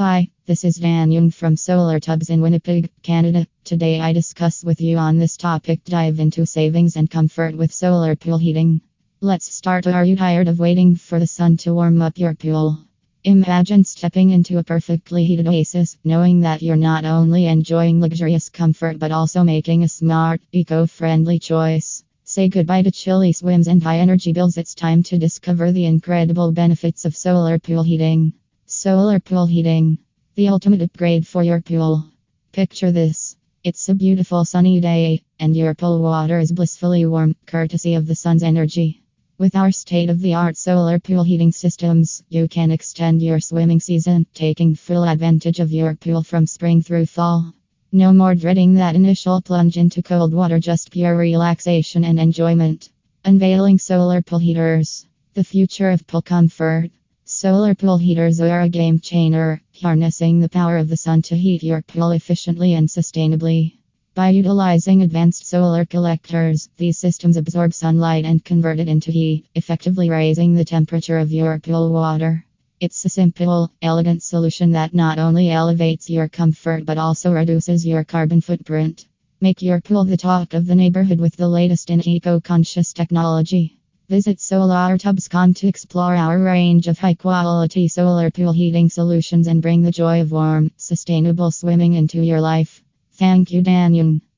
Hi, this is Dan Young from Solar Tubs in Winnipeg, Canada. Today I discuss with you on this topic dive into savings and comfort with solar pool heating. Let's start. Are you tired of waiting for the sun to warm up your pool? Imagine stepping into a perfectly heated oasis, knowing that you're not only enjoying luxurious comfort but also making a smart, eco friendly choice. Say goodbye to chilly swims and high energy bills. It's time to discover the incredible benefits of solar pool heating. Solar pool heating, the ultimate upgrade for your pool. Picture this it's a beautiful sunny day, and your pool water is blissfully warm, courtesy of the sun's energy. With our state of the art solar pool heating systems, you can extend your swimming season, taking full advantage of your pool from spring through fall. No more dreading that initial plunge into cold water, just pure relaxation and enjoyment. Unveiling solar pool heaters, the future of pool comfort. Solar pool heaters are a game changer, harnessing the power of the sun to heat your pool efficiently and sustainably. By utilizing advanced solar collectors, these systems absorb sunlight and convert it into heat, effectively raising the temperature of your pool water. It's a simple, elegant solution that not only elevates your comfort but also reduces your carbon footprint. Make your pool the talk of the neighborhood with the latest in eco conscious technology. Visit solartubs.com to explore our range of high quality solar pool heating solutions and bring the joy of warm, sustainable swimming into your life. Thank you, Dan Young.